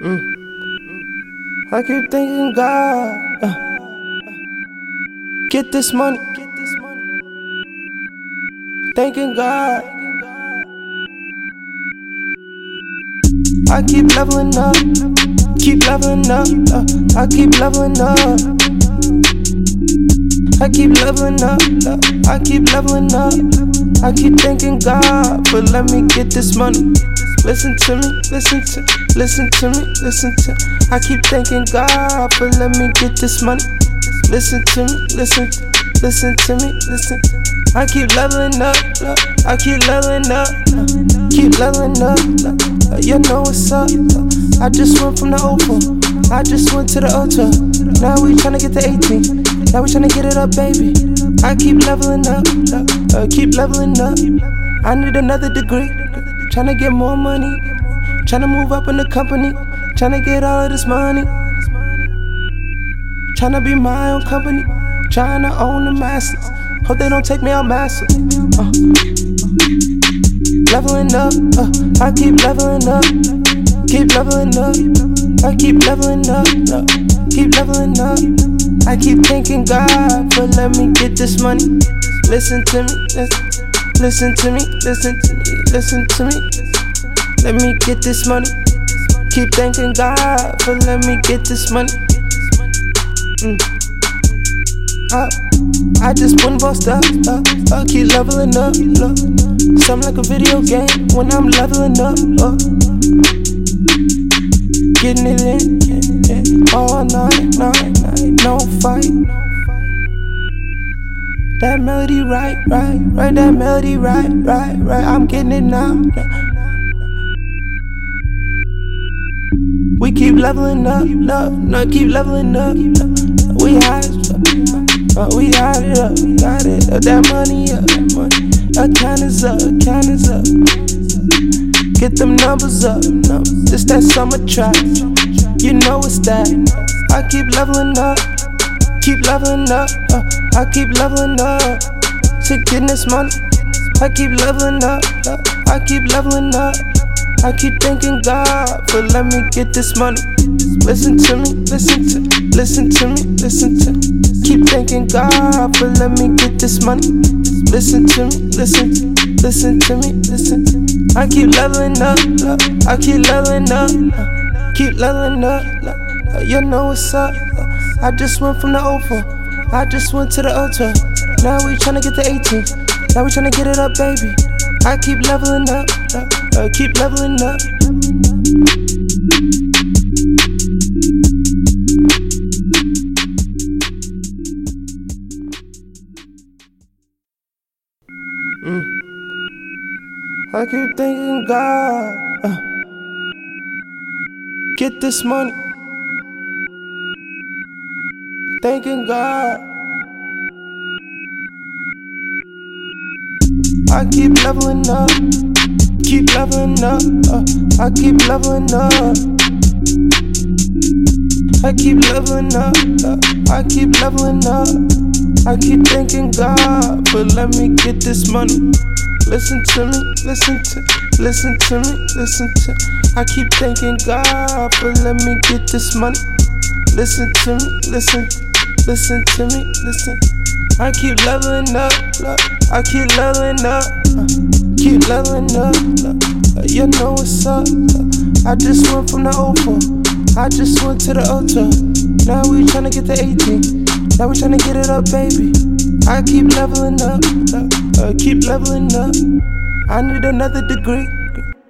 I keep thinking, God, uh, get this money. Thanking God. I keep leveling up, keep leveling up. Uh, I keep leveling up. I keep leveling up, uh, I keep leveling up. I keep thanking God but let me get this money. Listen to me, listen to, listen to me, listen to. I keep thanking God for let me get this money. Listen to me, listen, listen to me, listen. I keep leveling up, up I keep leveling up, uh, keep leveling up. Uh, you know what's up. Uh, I just went from the Opal, I just went to the Ultra. Now we tryna get to 18. Now we tryna get it up, baby. I keep leveling up, uh, keep leveling up. I need another degree. Tryna get more money. Tryna move up in the company. Tryna get all of this money. Tryna be my own company. Tryna own the masses. Hope they don't take me out massive. Uh. Leveling up. Uh. I keep leveling up. Keep leveling up. I keep leveling up. Uh. Keep leveling up. I keep thanking God for let me get this money. Listen to me. Listen. Listen to me, listen to me, listen to me. Let me get this money. Keep thanking God for let me get this money. Mm. Uh, I just went bossed up, uh, uh, keep leveling up. Look. Something like a video game when I'm leveling up. Uh. Getting it in, yeah, yeah. all night, night, night, no fight. That melody right, right, right, that melody right, right, right. I'm getting it now. We keep leveling up, up, no, keep leveling up. We high, uh, we got it up, got it up. That money up, that money. Account is up, account is up. Get them numbers up, numbers. This that summer track. You know it's that. I keep leveling up, keep leveling up. Uh, I keep leveling up to getting this money. I keep leveling up, I keep leveling up. I keep thanking God for let me get this money. Listen to me, listen to, listen to me, listen to. Keep thanking God for let me get this money. Listen to me, listen, to, listen to me, listen. I keep leveling up, I keep leveling up, keep leveling up. You know what's up. I just went from the Opal. I just went to the Ultra. Now we tryna get to 18. Now we tryna get it up, baby. I keep leveling up, uh, uh, keep leveling up. Mm. I keep thinking, God, uh, get this money thanking God. I keep leveling up, keep leveling up, uh, I keep leveling up. I keep leveling up, uh, I keep leveling up. I keep thanking God for let me get this money. Listen to me, listen to, listen to me, listen to. I keep thanking God for let me get this money. Listen to me, listen. Listen to me, listen. I keep leveling up, look. I keep leveling up, uh, keep leveling up. Uh, you know what's up. Uh, I just went from the Opal, I just went to the Ultra. Now we tryna get to 18. Now we tryna get it up, baby. I keep leveling up, uh, keep leveling up. I need another degree.